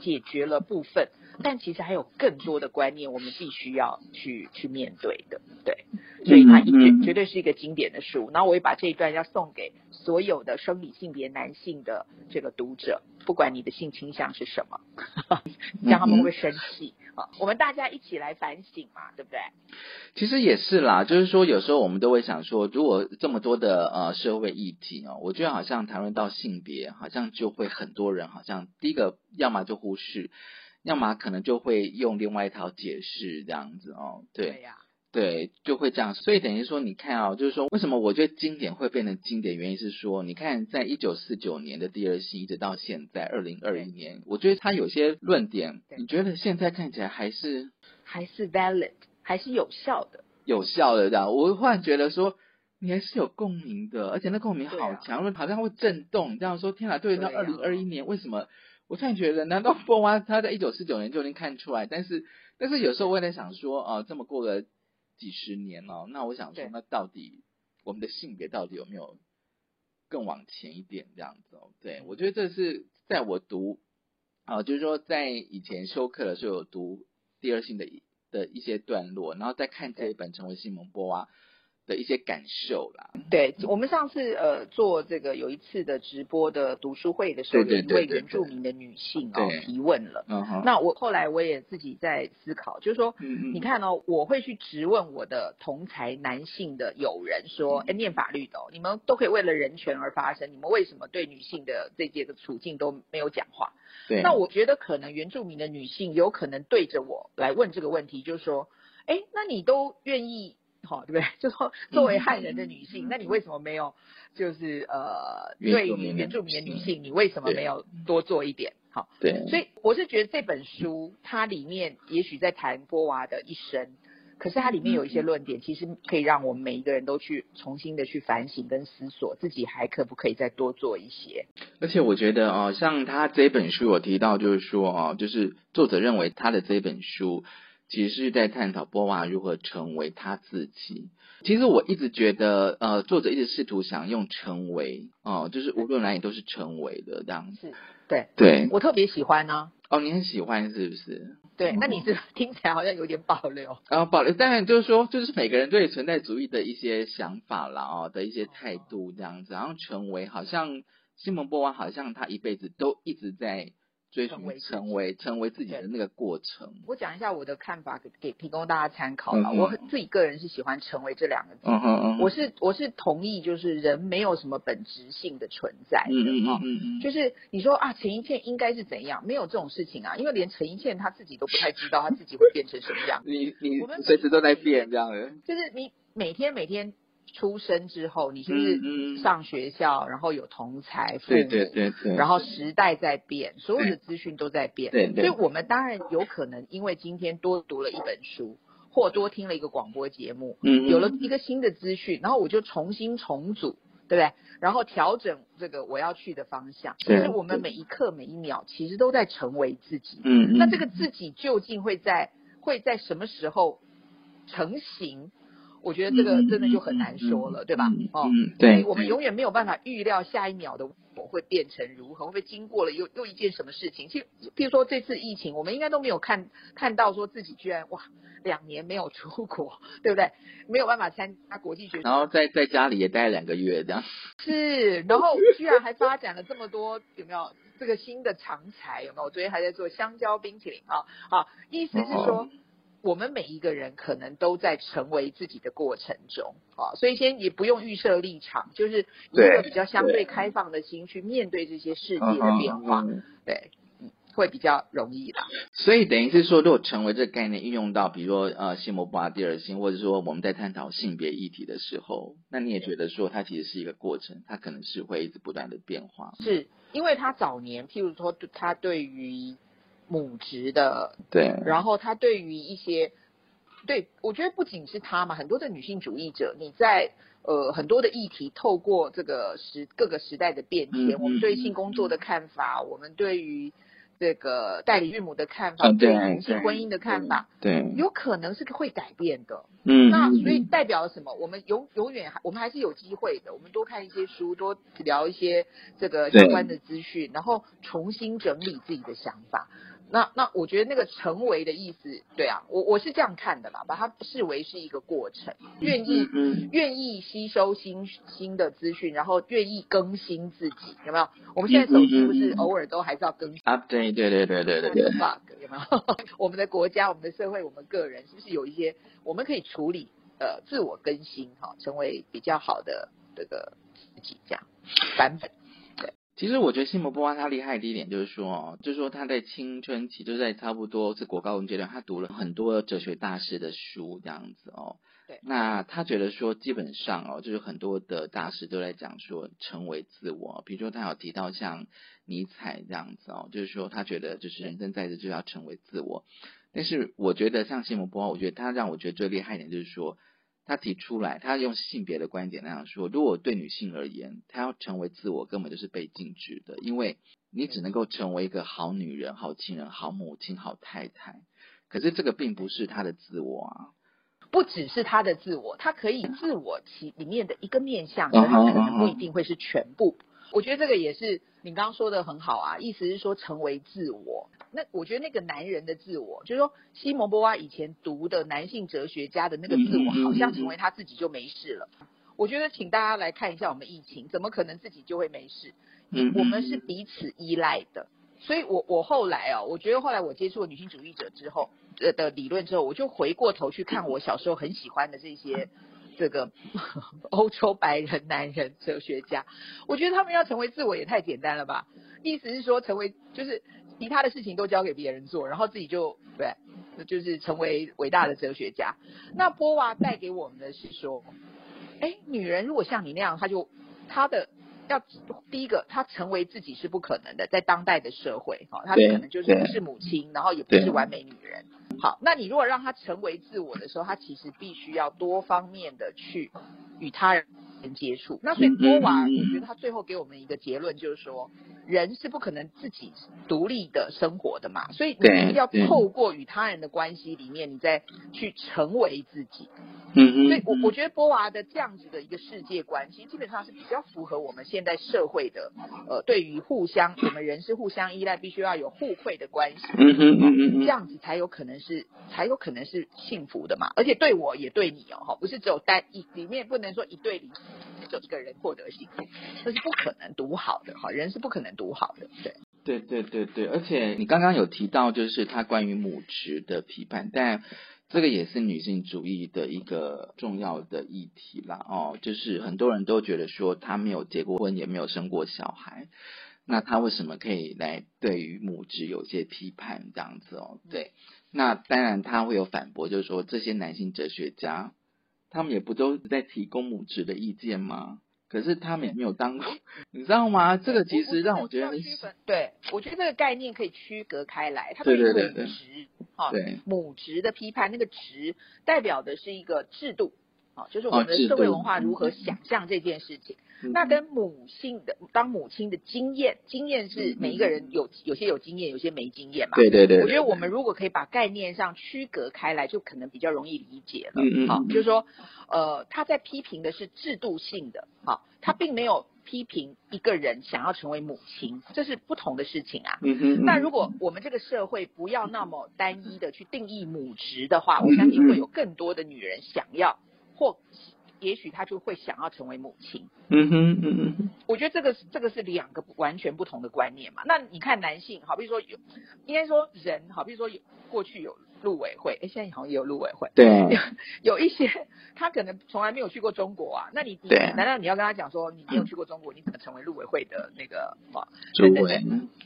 解决了部分，但其实还有更多的观念，我们必须要去去面对的。对，所以它绝绝对是一个经典的书。然后我也把这一段要送给所有的生理性别男性的这个读者，不管你的性倾向是什么，这样他们会生气啊？我们大家一起来反省嘛，对不对？其实也是啦，就是说有时候我们都会想说，如果这么多的呃社会议题哦，我觉得好像谈论到性别，好像就会很多人好像第一个要么就忽视，要么可能就会用另外一套解释这样子哦，对呀、对，就会这样。所以等于说，你看啊、就是说为什么我觉得经典会变成经典，原因是说，你看在一九四九年的第二期，一直到现在二零二一年，我觉得他有些论点，你觉得现在看起来还是还是 valid，还是有效的。有效的，这样，我忽然觉得说。你还是有共鸣的，而且那共鸣好强，好像会震动。这样说，天哪！对，到二零二一年，为什么？我突然觉得，难道 波娃他在一九四九年就已经看出来？但是，但是有时候我也在想说，哦、这么过了几十年哦，那我想说，那到底我们的性别到底有没有更往前一点这样子哦？对，我觉得这是在我读啊、就是说在以前修课的时候有读第二性的一的一些段落，然后再看这一本成为西蒙波娃的一些感受啦。对我们上次呃做这个有一次的直播的读书会的时候，有一位原住民的女性哦提问了。那我后来我也自己在思考，就是说，你看哦，我会去质问我的同才男性的友人说，哎，念法律的、哦，你们都可以为了人权而发声，你们为什么对女性的这些的处境都没有讲话？对，那我觉得可能原住民的女性有可能对着我来问这个问题，就是说，哎，那你都愿意，好、对不对？就说作为汉人的女性，那你为什么没有，就是呃，对于原住民的女性，你为什么对没有多做一点？好，对，所以我是觉得这本书它里面也许在谈波娃的一生，可是它里面有一些论点，其实可以让我们每一个人都去重新的去反省跟思索，自己还可不可以再多做一些。而且我觉得哦，像他这本书我提到，就是说哦，就是作者认为他的这本书其实是在探讨波娃如何成为他自己。其实我一直觉得，呃，作者一直试图想用成为哦，就是无论哪里都是成为的这样子。是，对对，我特别喜欢呢、哦，你很喜欢是不是？对，那你这听起来好像有点保留。然后保留，当然就是说，就是每个人对存在主义的一些想法啦，哦的一些态度这样子，然后成为好像西蒙波娃，好像他一辈子都一直在追寻成为成为成为自己的那个过程。我讲一下我的看法，给给提供大家参考吧。嗯嗯我自己个人是喜欢“成为”这两个字。嗯哼嗯哼，我是我是同意，就是人没有什么本质性的存在的。嗯嗯哦嗯嗯嗯，就是你说啊，陈一茜应该是怎样？没有这种事情啊，因为连陈一茜她自己都不太知道她自己会变成什么样。你你我们随时都在变这样的。就是你每天每天出生之后，你是不是上学校，然后有同才父母，对对对对，然后时代在变，所有的资讯都在变，对对所以我们当然有可能因为今天多读了一本书，或多听了一个广播节目，嗯嗯有了一个新的资讯，然后我就重新重组，对不对？然后调整这个我要去的方向。对可是我们每一刻每一秒其实都在成为自己。嗯嗯，那这个自己究竟会在会在什么时候成型？我觉得这个嗯真的就很难说了，对吧？哦，对，以我们永远没有办法预料下一秒的我会变成如何，会不会经过了又又一件什么事情？其实，譬如说这次疫情，我们应该都没有看看到说自己居然哇两年没有出国，对不对？没有办法参加国际学然后在在家里也待两个月这样。是，然后居然还发展了这么多，有没有这个新的常才？有没有？我昨天还在做香蕉冰淇淋啊，好，意思是说。哦我们每一个人可能都在成为自己的过程中啊，所以先也不用预设立场，就是以一个比较相对开放的心去面对这些世界的变化，对，嗯，会比较容易啦。所以等于是说，如果成为这个概念应用到，比如说呃西摩巴第二性，或者说我们在探讨性别议题的时候，那你也觉得说它其实是一个过程，它可能是会一直不断的变化。是因为他早年，譬如说他对于母职的对，然后他对于一些，对我觉得不仅是他嘛，很多的女性主义者，你在呃很多的议题，透过这个时各个时代的变迁，嗯我们对嗯性工作的看法，我们对于这个代理孕母的看法，嗯对对于同性婚姻的看法，对，有可能是会改变的。嗯，那嗯所以代表了什么？我们永永远还我们还是有机会的。我们多看一些书，多聊一些这个相关的资讯，然后重新整理自己的想法。那那我觉得那个成为的意思，对啊，我我是这样看的啦，把它视为是一个过程，愿意愿意吸收新新的资讯，然后愿意更新自己，有没有？我们现在手机不是偶尔都还是要更新 update，对对对对对对，bug 有没有？我们的国家、我们的社会、我们个人，是不是有一些我们可以处理呃自我更新哈，成为比较好的这个自己这样版本？其实我觉得西摩波娃他厉害的一点就是说哦，就是说他在青春期，就在差不多是国高中阶段，他读了很多哲学大师的书这样子哦。对那他觉得说，基本上哦，就是很多的大师都在讲说成为自我，比如说他有提到像尼采这样子哦，就是说他觉得就是人生在世就要成为自我。但是我觉得像西摩波娃，我觉得他让我觉得最厉害一点就是说。他提出来，他用性别的观点那样说：，如果对女性而言，她要成为自我，根本就是被禁止的，因为你只能够成为一个好女人、好亲人、好母亲、好太太。可是这个并不是她的自我啊。不只是他的自我，他可以自我其里面的一个面向，嗯可是可能不一定会是全部。我觉得这个也是你刚刚说的很好啊，意思是说成为自我。那我觉得那个男人的自我，就是说西蒙波娃以前读的男性哲学家的那个自我，好像成为他自己就没事了。我觉得请大家来看一下我们疫情，怎么可能自己就会没事？嗯我们是彼此依赖的。所以我我后来哦，我觉得后来我接触了女性主义者之后，呃的理论之后，我就回过头去看我小时候很喜欢的这些这个 欧洲白人男人哲学家，我觉得他们要成为自我也太简单了吧？意思是说成为就是其他的事情都交给别人做，然后自己就对，就是成为伟大的哲学家。那波娃带给我们的是说，哎，女人如果像你那样，她就她的。要第一个，她成为自己是不可能的，在当代的社会，哈、哦，她可能就是不是母亲，然后也不是完美女人。好，那你如果让他成为自我的时候，他其实必须要多方面的去与他人接触。那所以嗯波娃，我觉得他最后给我们一个结论，就是说，人是不可能自己独立的生活的嘛，所以你一定要透过与他人的关系里面，你再去成为自己。嗯嗯所以我我觉得波娃的这样子的一个世界观，其实基本上是比较符合我们现在社会的，呃，对于互相，我们人是互相依赖，必须要有互惠的关系，嗯嗯嗯嗯这样子才有可能是才有可能是幸福的嘛。而且对我也对你哦，哈，不是只有单一里面不能说一对就一个人获得幸福，这是不可能独好的哈，人是不可能独好的，对。对对对对，而且你刚刚有提到，就是他关于母职的批判，但这个也是女性主义的一个重要的议题啦。哦，就是很多人都觉得说，她没有结过婚，也没有生过小孩，那她为什么可以来对于母职有些批判这样子哦？对，那当然他会有反驳，就是说这些男性哲学家，他们也不都在提供母职的意见吗？可是他们也没有当过，你知道吗？这个其实让我觉得对我觉得这个概念可以区隔开来。它对对对对对母职，哈，对母职的批判，那个职代表的是一个制度，啊，就是我们的社会文化如何嗯想象这件事情。嗯那跟母性的当母亲的经验，经验是每一个人有有些有经验，有些没经验嘛。对对对，我觉得我们如果可以把概念上区隔开来，就可能比较容易理解了。嗯嗯好，嗯就是说，呃，他在批评的是制度性的，好，他并没有批评一个人想要成为母亲，这是不同的事情啊。嗯哼，那如果我们这个社会不要那么单一的去定义母职的话，我相信会有更多的女人想要，或也许他就会想要成为母亲。嗯哼嗯哼，我觉得这个是这个是两个完全不同的观念嘛。那你看男性，好比如说有，应该说人，好比如说有过去有陆委会，哎，现在好像也有陆委会，对 有一些他可能从来没有去过中国啊，那你你对难道你要跟他讲说你没有去过中国，你怎么成为陆委会的那个嘛？主委，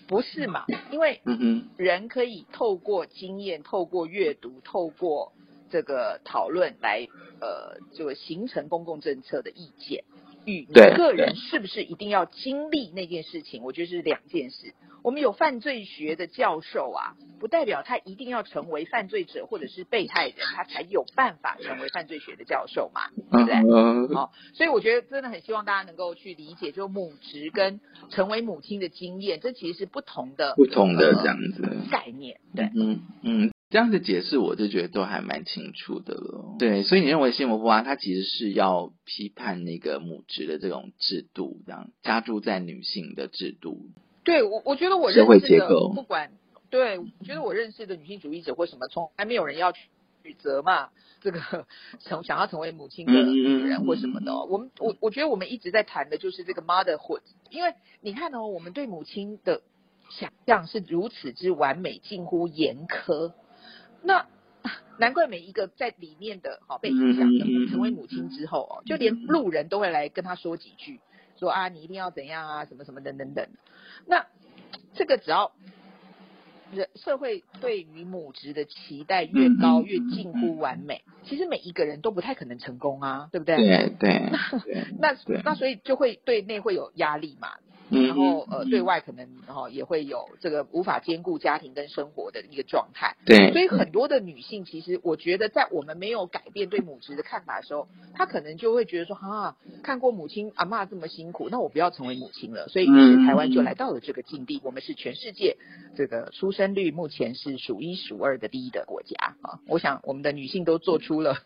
不是嘛？因为嗯哼，人可以透过经验、透过阅读、透过这个讨论来呃，就形成公共政策的意见。与你对个人是不是一定要经历那件事情，我觉得是两件事。我们有犯罪学的教授啊，不代表他一定要成为犯罪者或者是被害人，他才有办法成为犯罪学的教授嘛，对不对？好，所以我觉得真的很希望大家能够去理解，就母职跟成为母亲的经验，这其实是不同的不同的呃这样子，概念。对，嗯嗯，这样的解释我就觉得都还蛮清楚的了。对，所以你认为西摩布娃他其实是要批判那个母职的这种制度，这样加注在女性的制度。对我我觉得我认识的不管对，我觉得我认识的女性主义者或什么，从来没有人要去责嘛这个 成想要成为母亲的女人或什么的哦。我们我我觉得我们一直在谈的就是这个 motherhood，因为你看哦，我们对母亲的想象是如此之完美，近乎严苛。那难怪每一个在里面的好被影响的成为母亲之后哦，就连路人都会来跟他说几句，说啊你一定要怎样啊，什么什么等等等。那这个只要人社会对于母职的期待越高，越近乎完美，其实每一个人都不太可能成功啊，对不对？对对对，那对。那所以就会对内会有压力嘛，嗯然后呃嗯对外可能然后也会有这个无法兼顾家庭跟生活的一个状态。对，所以很多的女性，其实我觉得，在我们没有改变对母职的看法的时候，她可能就会觉得说，啊，看过母亲阿妈这么辛苦，那我不要成为母亲了。所以，于是台湾就来到了这个境地，我们是全世界这个出生率目前是数一数二的第一的国家啊。我想我们的女性都做出了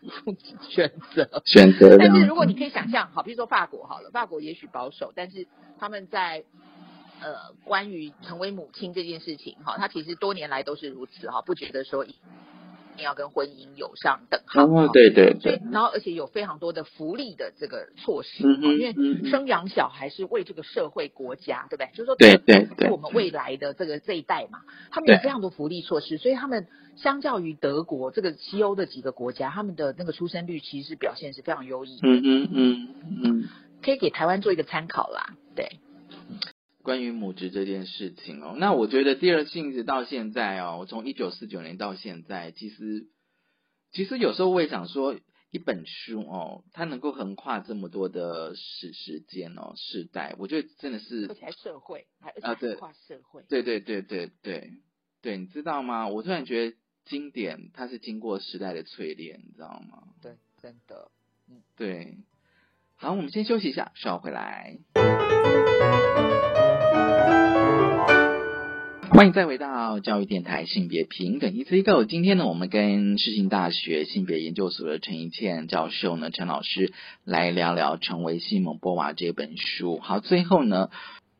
选 择。选择但是如果你可以想象，好，比如说法国好了，法国也许保守，但是他们在呃关于成为母亲这件事情，哈，他其实多年来都是如此哈，不觉得说一定要跟婚姻有上等号。哦，对对所以对，然后而且有非常多的福利的这个措施，嗯因为生养小孩是为这个社会国家，对不对？就是说对对对是我们未来的这个这一代嘛，他们有非常多福利措施，所以他们相较于德国这个西欧的几个国家，他们的那个出生率其实表现是非常优异的。嗯哼嗯嗯。可以给台湾做一个参考啦。对，关于母职这件事情哦，那我觉得第二性质到现在哦，我从一九四九年到现在，其实其实有时候我也想说，一本书哦，它能够横跨这么多的时时间哦世代，我觉得真的是而且还社会，还而啊对跨社会。对对对对对对，你知道吗？我突然觉得经典它是经过时代的淬炼，你知道吗？对，真的。对，好，我们先休息一下，稍后回来。欢迎再回到教育电台性别平等一次一个。今天呢，我们跟世新大学性别研究所的陈怡倩教授呢，陈老师来聊聊《成为西蒙波娃》这本书。好，最后呢，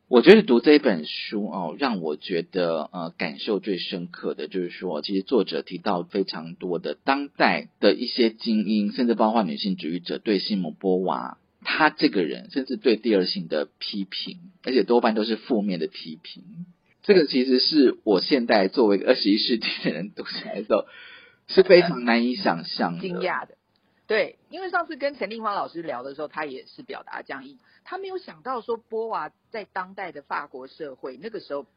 我觉得读这本书哦，让我觉得呃感受最深刻的就是说，其实作者提到非常多的当代的一些精英，甚至包括女性主义者对西蒙波娃他这个人，甚至对第二性的批评，而且多半都是负面的批评。这个其实是我现在作为一个二十一世纪的人读起来的时候是非常难以想象的。惊讶的。对，因为上次跟陈立芳老师聊的时候，他也是表达这样意，他没有想到说波娃在当代的法国社会那个时候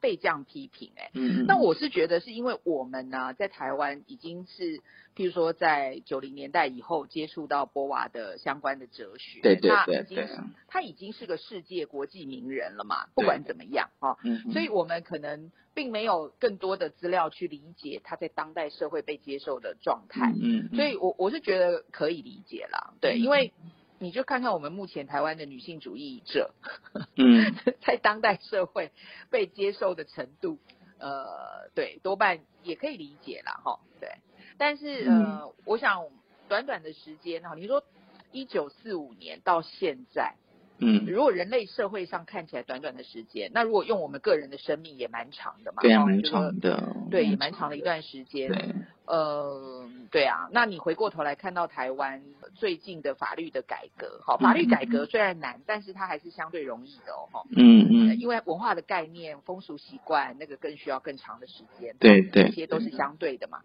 被这样批评、哎，嗯，那我是觉得是因为我们呢，在台湾已经是，譬如说在九零年代以后接触到波娃的相关的哲学，对对那已经对对他已经是个世界国际名人了嘛，不管怎么样哈、嗯嗯。所以我们可能并没有更多的资料去理解他在当代社会被接受的状态，嗯，嗯所以我我是觉得可以理解啦，对，嗯。因为你就看看我们目前台湾的女性主义者，嗯 在当代社会被接受的程度，呃，对，多半也可以理解啦，哈，对。但是呃，我想短短的时间哈，你说一九四五年到现在，嗯，如果人类社会上看起来短短的时间，那如果用我们个人的生命也蛮长的嘛，对啊，蛮长的，对，也蛮长的一段时间。对，呃，对啊，那你回过头来看到台湾最近的法律的改革，好，法律改革虽然难，但是它还是相对容易的哦，哈。嗯呃嗯，因为文化的概念、风俗习惯，那个更需要更长的时间。对对这些都是相对的嘛。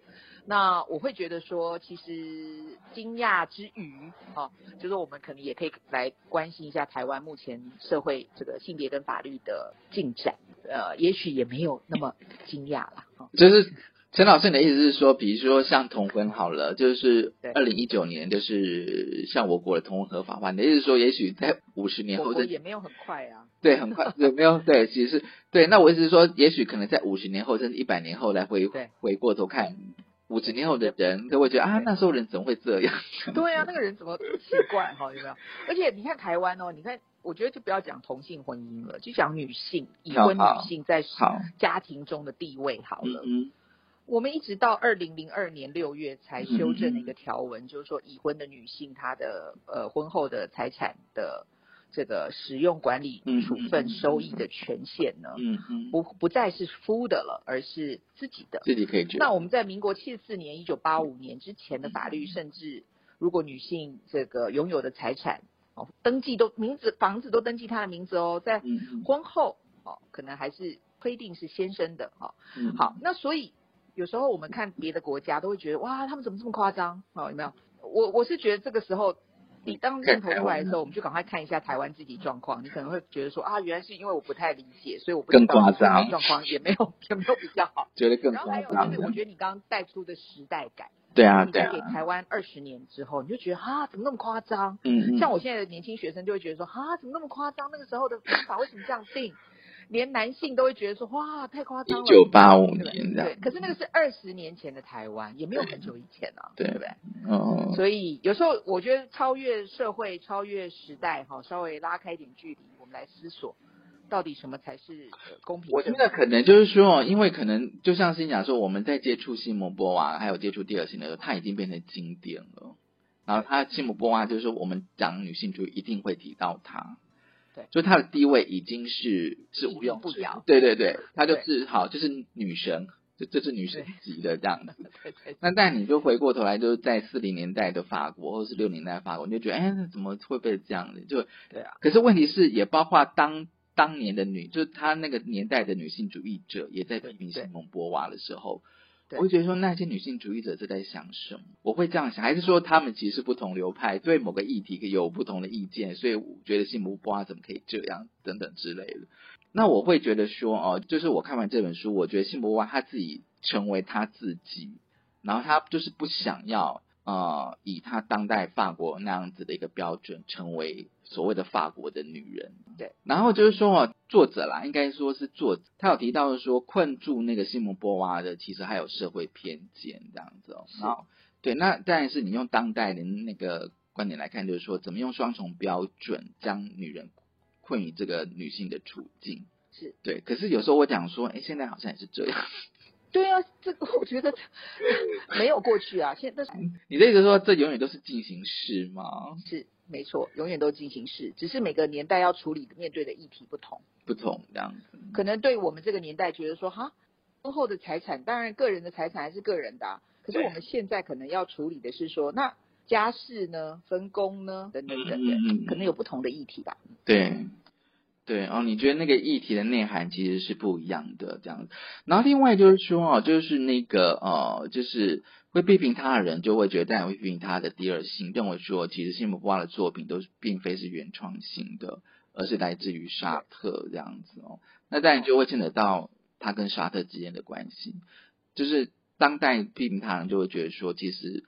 那我会觉得说，其实惊讶之余，哦，就是我们可能也可以来关心一下台湾目前社会这个性别跟法律的进展。呃，也许也没有那么惊讶啦。哦就是陈老师，你的意思是说，比如说像同婚好了，就是对二零一九年，就是像我国的同婚合法化，你的意思是说，也许在五十年我后，这也没有很快啊。对很快，对没有对，其实是对。那我意思是说，也许可能在五十年后，甚至一百年后来回回过头看。五十年后的人都会觉得啊，那时候人怎么会这样？对啊，那个人怎么奇怪哈？有没有？而且你看台湾哦，你看，我觉得就不要讲同性婚姻了，就讲女性已婚女性在家庭中的地位好了。嗯我们一直到二零零二年六月才修正了一个条文，就是说已婚的女性她的呃婚后的财产的这个使用管理嗯处分收益的权限呢，嗯嗯，不不再是夫的了，而是自己的。自己可以决定。那我们在民国七十四年、一九八五年之前的法律，甚至如果女性这个拥有的财产哦，登记都名字房子都登记她的名字哦，在婚后哦，可能还是规定是先生的哦。嗯，好，那所以有时候我们看别的国家都会觉得哇，他们怎么这么夸张？哦，有没有？我我是觉得这个时候。你当认同出来的时候，我们就赶快看一下台湾自己状况。你可能会觉得说啊，原来是因为我不太理解，所以我不知更夸张 状况也没有也没有比较好。觉得更夸张然后还有就是，我觉得你刚刚带出的时代感，对啊，你再给对啊，台湾二十年之后，你就觉得啊，怎么那么夸张？嗯嗯，像我现在的年轻学生就会觉得说啊，怎么那么夸张？那个时候的民法为什么这样定？连男性都会觉得说哇，太夸张了。一九八五年这样对，，可是那个是二十年前的台湾，也没有很久以前啊，对对不对？哦，所以有时候我觉得超越社会、超越时代，哈，稍微拉开一点距离，我们来思索，到底什么才是呃公平？我觉得可能就是说，因为可能就像是你讲说，我们在接触西蒙波娃，还有接触第二性的时候，它已经变成经典了。然后他西蒙波娃就是说，我们讲女性主义一定会提到她，对。就她的地位已经是是毋庸置疑。不摇对对对，她就是好，就是女神，就这是女神级的这样的。对对那但你就回过头来，就是在四零年代的法国，或是六零年代的法国，你就觉得，哎，那怎么会被这样的？就对啊，可是问题是，也包括当当年的女，就是她那个年代的女性主义者，也在批评对。西蒙波娃的时候，对我会觉得说，那些女性主义者是在想什么？我会这样想，还是说他们其实是不同流派，对某个议题有不同的意见，所以我觉得西蒙波娃怎么可以这样，等等之类的。那我会觉得说，哦，就是我看完这本书，我觉得西蒙波娃他自己成为他自己，然后他就是不想要呃以他当代法国那样子的一个标准，成为所谓的法国的女人。对，然后就是说哦，作者啦，应该说是作者，他有提到说困住那个西蒙波娃的，其实还有社会偏见这样子哦。对，那当然是你用当代的那个观点来看，就是说怎么用双重标准将女人困于这个女性的处境。是对，可是有时候我讲说，哎，现在好像也是这样。对啊，这个我觉得没有过去啊，现在你的意思说，这永远都是进行式吗？是没错，永远都进行式，只是每个年代要处理的面对的议题不同。不同这样子。可能对我们这个年代觉得说，哈，婚后的财产，当然个人的财产还是个人的、啊，可是我们现在可能要处理的是说，那家事呢、分工呢，等等等等，可能有不同的议题吧。对，对哦，你觉得那个议题的内涵其实是不一样的这样子。然后另外就是说哦，就是那个呃，就是会批评他的人就会觉得，但会批评他的第二性，认为说其实西蒙波娃的作品都是并非是原创性的，而是来自于沙特这样子哦。那当然就会牵扯到他跟沙特之间的关系，就是当代批评他人就会觉得说，其实。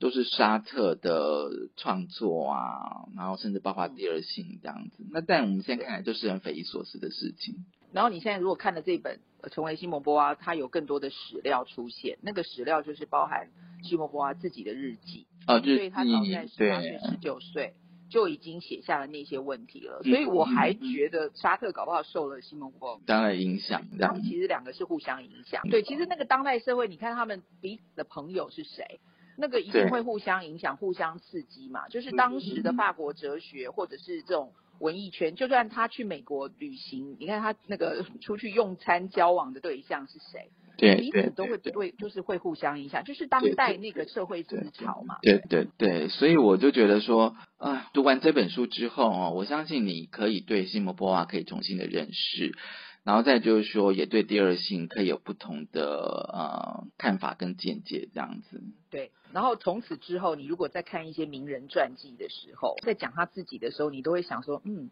都是沙特的创作啊，然后甚至包括第二性这样子。那在我们现在看来，就是很匪夷所思的事情。然后你现在如果看了这本《成为西蒙波娃》，它有更多的史料出现，那个史料就是包含西蒙波娃自己的日记。哦，日记。他早在十八岁、十九岁就已经写下了那些问题了。所以我还觉得沙特搞不好受了西蒙波娃当然影响。他们其实两个是互相影响。对，其实那个当代社会，你看他们彼此的朋友是谁？那个一定会互相影响、互相刺激嘛。就是当时的法国哲学，或者是这种文艺圈，就算他去美国旅行，你看他那个 出去用餐、交往的对象是谁？对，彼此都会对，就是会互相影响，就是当代那个社会思潮嘛。对对对，所以我就觉得说，啊，读完这本书之后哦，我相信你可以对西摩波娃可以重新的认识。然后再就是说，也对第二性可以有不同的呃看法跟见解，这样子。对，然后从此之后，你如果在看一些名人传记的时候，在讲他自己的时候，你都会想说，嗯，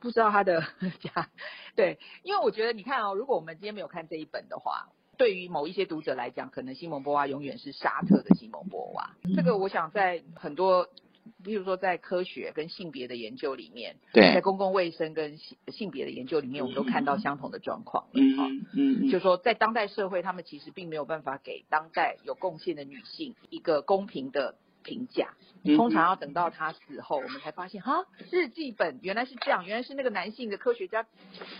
不知道他的 家。对，因为我觉得你看哦，如果我们今天没有看这一本的话，对于某一些读者来讲，可能西蒙波娃永远是沙特的西蒙波娃。这个我想在很多。比如说，在科学跟性别的研究里面，对在公共卫生跟性性别的研究里面，我们都看到相同的状况。嗯嗯，就说在当代社会，他们其实并没有办法给当代有贡献的女性一个公平的。评价通常要等到他死后，我们才发现哈，日记本原来是这样，原来是那个男性的科学家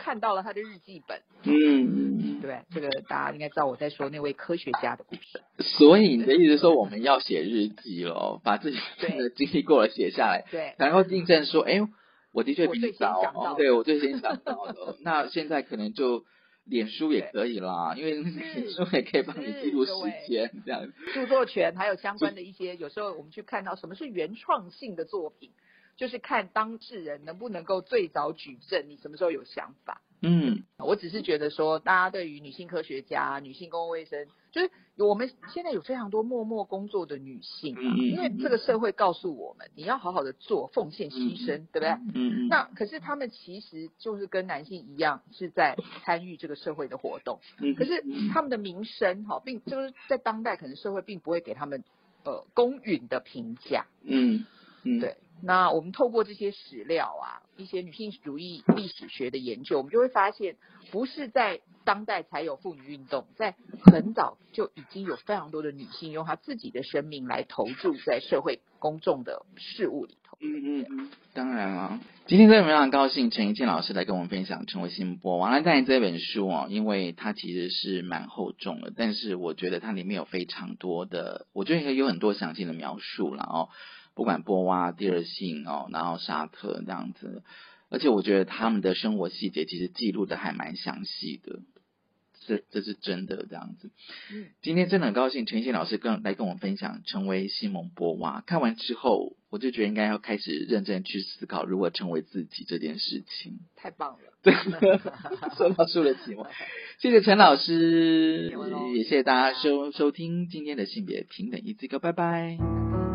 看到了他的日记本。嗯，对，这个大家应该知道我在说那位科学家的故事。所以你的意思说我们要写日记喽，把自己的经历过了写下来，对，然后印证说，哎，我的确比你早，对我最先想到的。那现在可能就。脸书也可以啦，因为脸书也可以帮你记录时间这样子。著作权还有相关的一些，有时候我们去看到什么是原创性的作品，就是看当事人能不能够最早举证，你什么时候有想法。嗯，我只是觉得说，大家对于女性科学家、女性公共卫生，就是我们现在有非常多默默工作的女性，嗯因为这个社会告诉我们，你要好好的做，奉献牺牲，对不对？嗯嗯。那可是他们其实就是跟男性一样，是在参与这个社会的活动。嗯。可是他们的名声，哈，并就是在当代，可能社会并不会给他们呃公允的评价。嗯嗯。对。那我们透过这些史料啊，一些女性主义历史学的研究，我们就会发现，不是在当代才有妇女运动，在很早就已经有非常多的女性用她自己的生命来投注在社会公众的事物里头。嗯嗯，当然了，今天真的非常高兴，陈怡健老师来跟我们分享《成为新波》。王兰在这本书哦，因为它其实是蛮厚重的，但是我觉得它里面有非常多的，我觉得有很多详细的描述了哦。不管波娃、第二性哦，然后沙特这样子，而且我觉得他们的生活细节其实记录的还蛮详细的，这这是真的这样子。嗯，今天真的很高兴陈信老师跟来跟我们分享成为西蒙波娃。看完之后，我就觉得应该要开始认真去思考如何成为自己这件事情。太棒了，对，收到书的期望。谢谢陈老师，也谢谢大家收收听今天的性别平等一字歌，拜拜。